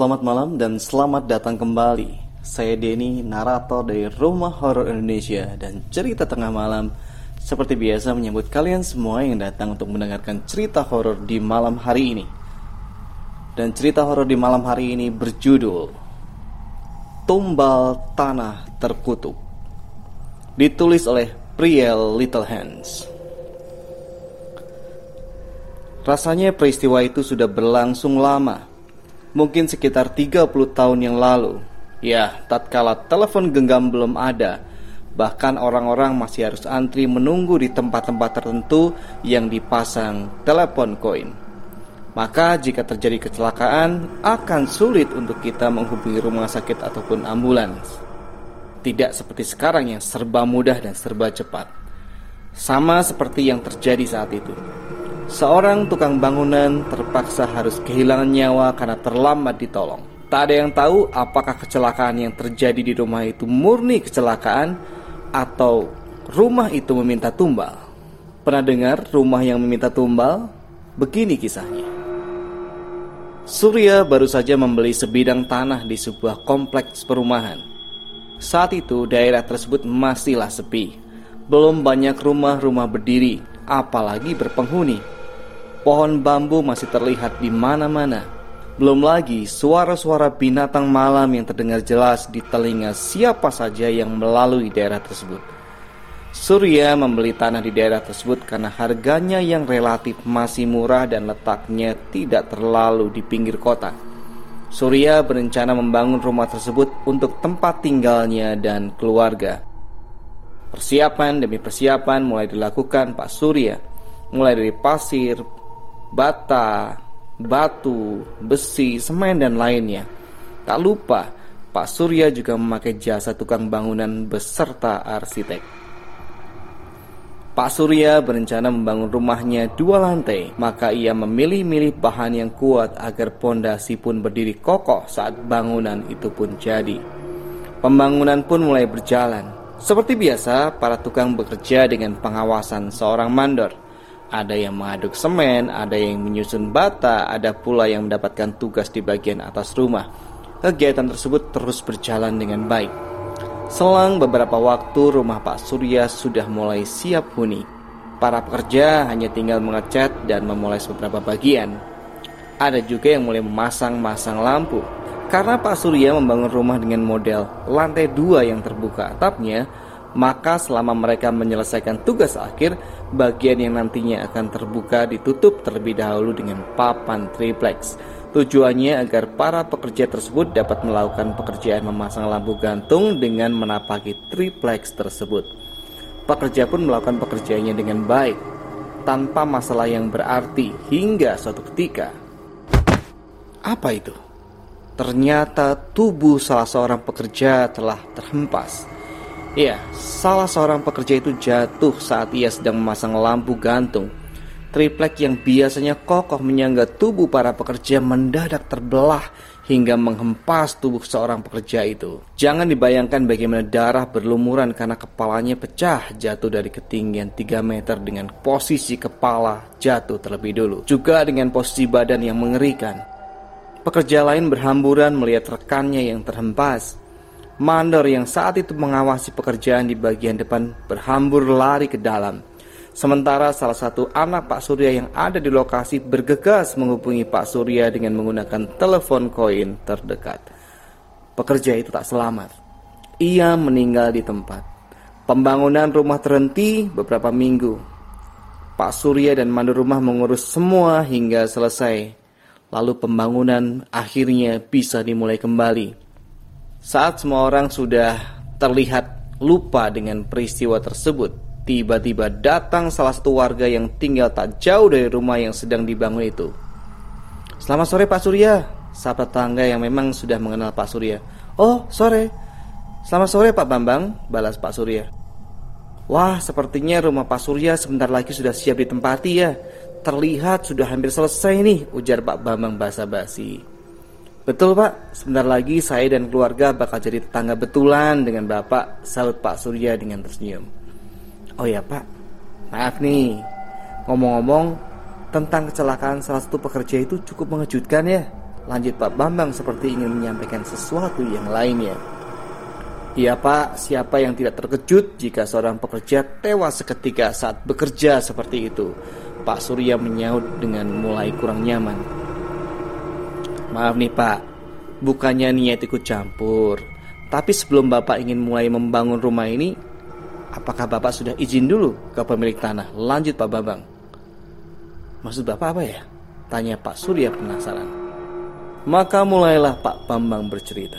Selamat malam dan selamat datang kembali. Saya Denny, narator dari Rumah Horor Indonesia dan cerita tengah malam. Seperti biasa menyambut kalian semua yang datang untuk mendengarkan cerita horor di malam hari ini. Dan cerita horor di malam hari ini berjudul Tumbal Tanah Terkutuk. Ditulis oleh Priel Little Hands. Rasanya peristiwa itu sudah berlangsung lama mungkin sekitar 30 tahun yang lalu. Ya, tatkala telepon genggam belum ada, bahkan orang-orang masih harus antri menunggu di tempat-tempat tertentu yang dipasang telepon koin. Maka jika terjadi kecelakaan, akan sulit untuk kita menghubungi rumah sakit ataupun ambulans. Tidak seperti sekarang yang serba mudah dan serba cepat. Sama seperti yang terjadi saat itu. Seorang tukang bangunan terpaksa harus kehilangan nyawa karena terlambat ditolong. Tak ada yang tahu apakah kecelakaan yang terjadi di rumah itu murni kecelakaan atau rumah itu meminta tumbal. Pernah dengar rumah yang meminta tumbal? Begini kisahnya. Surya baru saja membeli sebidang tanah di sebuah kompleks perumahan. Saat itu daerah tersebut masihlah sepi. Belum banyak rumah-rumah berdiri, apalagi berpenghuni. Pohon bambu masih terlihat di mana-mana. Belum lagi suara-suara binatang malam yang terdengar jelas di telinga siapa saja yang melalui daerah tersebut. Surya membeli tanah di daerah tersebut karena harganya yang relatif masih murah dan letaknya tidak terlalu di pinggir kota. Surya berencana membangun rumah tersebut untuk tempat tinggalnya dan keluarga. Persiapan demi persiapan mulai dilakukan Pak Surya, mulai dari pasir, bata, batu, besi, semen dan lainnya. Tak lupa, Pak Surya juga memakai jasa tukang bangunan beserta arsitek. Pak Surya berencana membangun rumahnya dua lantai, maka ia memilih-milih bahan yang kuat agar pondasi pun berdiri kokoh saat bangunan itu pun jadi. Pembangunan pun mulai berjalan. Seperti biasa, para tukang bekerja dengan pengawasan seorang mandor. Ada yang mengaduk semen, ada yang menyusun bata, ada pula yang mendapatkan tugas di bagian atas rumah. Kegiatan tersebut terus berjalan dengan baik. Selang beberapa waktu, rumah Pak Surya sudah mulai siap huni. Para pekerja hanya tinggal mengecat dan memulai beberapa bagian. Ada juga yang mulai memasang-masang lampu. Karena Pak Surya membangun rumah dengan model lantai dua yang terbuka atapnya, maka selama mereka menyelesaikan tugas akhir, bagian yang nantinya akan terbuka ditutup terlebih dahulu dengan papan triplex. Tujuannya agar para pekerja tersebut dapat melakukan pekerjaan memasang lampu gantung dengan menapaki triplex tersebut. Pekerja pun melakukan pekerjaannya dengan baik, tanpa masalah yang berarti hingga suatu ketika. Apa itu? Ternyata tubuh salah seorang pekerja telah terhempas Ya, salah seorang pekerja itu jatuh saat ia sedang memasang lampu gantung. Triplek yang biasanya kokoh menyangga tubuh para pekerja mendadak terbelah hingga menghempas tubuh seorang pekerja itu. Jangan dibayangkan bagaimana darah berlumuran karena kepalanya pecah jatuh dari ketinggian 3 meter dengan posisi kepala jatuh terlebih dulu. Juga dengan posisi badan yang mengerikan. Pekerja lain berhamburan melihat rekannya yang terhempas. Mandor yang saat itu mengawasi pekerjaan di bagian depan berhambur lari ke dalam. Sementara salah satu anak Pak Surya yang ada di lokasi bergegas menghubungi Pak Surya dengan menggunakan telepon koin terdekat. Pekerja itu tak selamat. Ia meninggal di tempat. Pembangunan rumah terhenti beberapa minggu. Pak Surya dan mandor rumah mengurus semua hingga selesai. Lalu pembangunan akhirnya bisa dimulai kembali. Saat semua orang sudah terlihat lupa dengan peristiwa tersebut, tiba-tiba datang salah satu warga yang tinggal tak jauh dari rumah yang sedang dibangun itu. Selamat sore Pak Surya, sapa tangga yang memang sudah mengenal Pak Surya. Oh, sore. Selamat sore Pak Bambang, balas Pak Surya. Wah, sepertinya rumah Pak Surya sebentar lagi sudah siap ditempati ya. Terlihat sudah hampir selesai nih, ujar Pak Bambang basa-basi. Betul pak, sebentar lagi saya dan keluarga bakal jadi tetangga betulan dengan bapak Salut Pak Surya dengan tersenyum Oh ya pak, maaf nih Ngomong-ngomong tentang kecelakaan salah satu pekerja itu cukup mengejutkan ya Lanjut Pak Bambang seperti ingin menyampaikan sesuatu yang lainnya. Iya Pak, siapa yang tidak terkejut jika seorang pekerja tewas seketika saat bekerja seperti itu? Pak Surya menyaut dengan mulai kurang nyaman. Maaf nih Pak, bukannya niat ikut campur. Tapi sebelum Bapak ingin mulai membangun rumah ini, apakah Bapak sudah izin dulu ke pemilik tanah? Lanjut Pak Bambang. Maksud Bapak apa ya? Tanya Pak Surya penasaran. Maka mulailah Pak Bambang bercerita.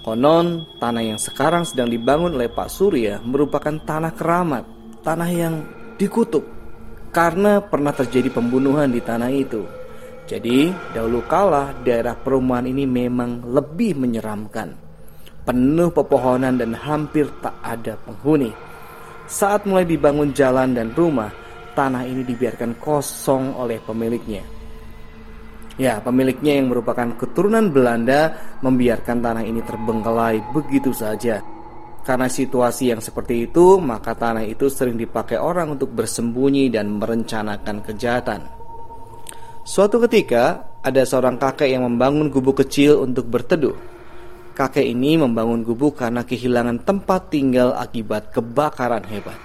Konon, tanah yang sekarang sedang dibangun oleh Pak Surya merupakan tanah keramat, tanah yang dikutuk karena pernah terjadi pembunuhan di tanah itu. Jadi, dahulu kala daerah perumahan ini memang lebih menyeramkan. Penuh pepohonan dan hampir tak ada penghuni. Saat mulai dibangun jalan dan rumah, tanah ini dibiarkan kosong oleh pemiliknya. Ya, pemiliknya yang merupakan keturunan Belanda membiarkan tanah ini terbengkelai begitu saja. Karena situasi yang seperti itu, maka tanah itu sering dipakai orang untuk bersembunyi dan merencanakan kejahatan. Suatu ketika, ada seorang kakek yang membangun gubuk kecil untuk berteduh. Kakek ini membangun gubuk karena kehilangan tempat tinggal akibat kebakaran hebat.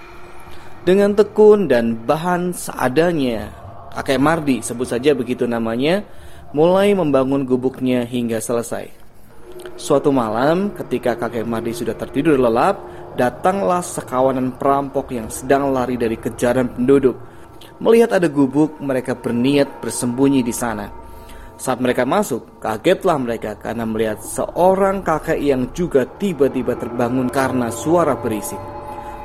Dengan tekun dan bahan seadanya, kakek Mardi sebut saja begitu namanya, mulai membangun gubuknya hingga selesai. Suatu malam, ketika kakek Mardi sudah tertidur lelap, datanglah sekawanan perampok yang sedang lari dari kejaran penduduk. Melihat ada gubuk, mereka berniat bersembunyi di sana. Saat mereka masuk, kagetlah mereka karena melihat seorang kakek yang juga tiba-tiba terbangun karena suara berisik.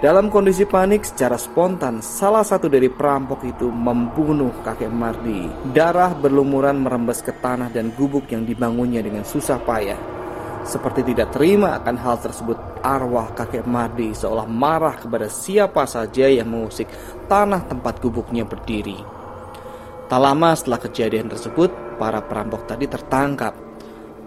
Dalam kondisi panik secara spontan, salah satu dari perampok itu membunuh kakek Mardi. Darah berlumuran merembes ke tanah dan gubuk yang dibangunnya dengan susah payah. Seperti tidak terima akan hal tersebut, arwah kakek Mardi seolah marah kepada siapa saja yang mengusik tanah tempat gubuknya berdiri. Tak lama setelah kejadian tersebut, para perampok tadi tertangkap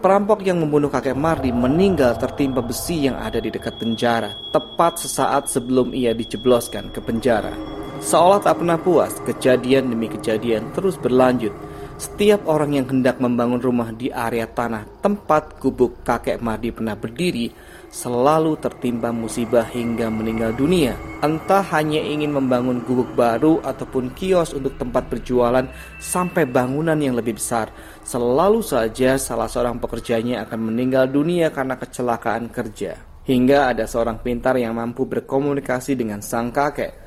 Perampok yang membunuh kakek Mardi meninggal tertimpa besi yang ada di dekat penjara, tepat sesaat sebelum ia dijebloskan ke penjara. Seolah tak pernah puas, kejadian demi kejadian terus berlanjut. Setiap orang yang hendak membangun rumah di area tanah tempat gubuk kakek Mardi pernah berdiri selalu tertimpa musibah hingga meninggal dunia. Entah hanya ingin membangun gubuk baru ataupun kios untuk tempat berjualan sampai bangunan yang lebih besar. Selalu saja salah seorang pekerjanya akan meninggal dunia karena kecelakaan kerja. Hingga ada seorang pintar yang mampu berkomunikasi dengan sang kakek.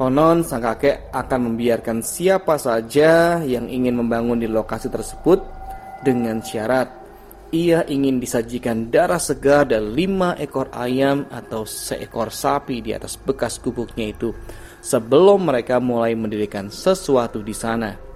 Konon sang kakek akan membiarkan siapa saja yang ingin membangun di lokasi tersebut dengan syarat ia ingin disajikan darah segar dan lima ekor ayam atau seekor sapi di atas bekas gubuknya itu sebelum mereka mulai mendirikan sesuatu di sana.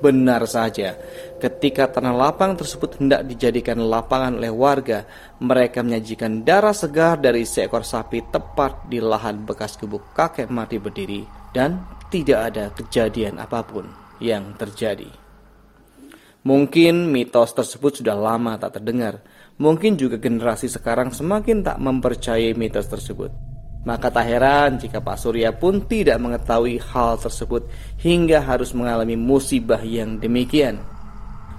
Benar saja, ketika tanah lapang tersebut hendak dijadikan lapangan oleh warga, mereka menyajikan darah segar dari seekor sapi tepat di lahan bekas gubuk kakek mati berdiri dan tidak ada kejadian apa pun yang terjadi. Mungkin mitos tersebut sudah lama tak terdengar. Mungkin juga generasi sekarang semakin tak mempercayai mitos tersebut. Maka tak heran jika Pak Surya pun tidak mengetahui hal tersebut hingga harus mengalami musibah yang demikian.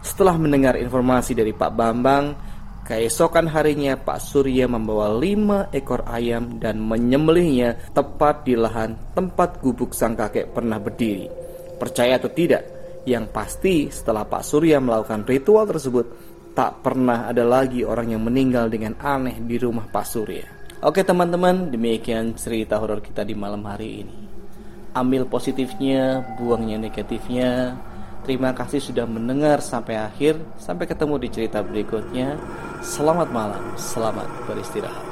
Setelah mendengar informasi dari Pak Bambang, keesokan harinya Pak Surya membawa lima ekor ayam dan menyembelihnya tepat di lahan tempat gubuk sang kakek pernah berdiri. Percaya atau tidak, yang pasti setelah Pak Surya melakukan ritual tersebut Tak pernah ada lagi orang yang meninggal dengan aneh di rumah Pak Surya Oke teman-teman demikian cerita horor kita di malam hari ini. Ambil positifnya, buangnya negatifnya. Terima kasih sudah mendengar sampai akhir. Sampai ketemu di cerita berikutnya. Selamat malam, selamat beristirahat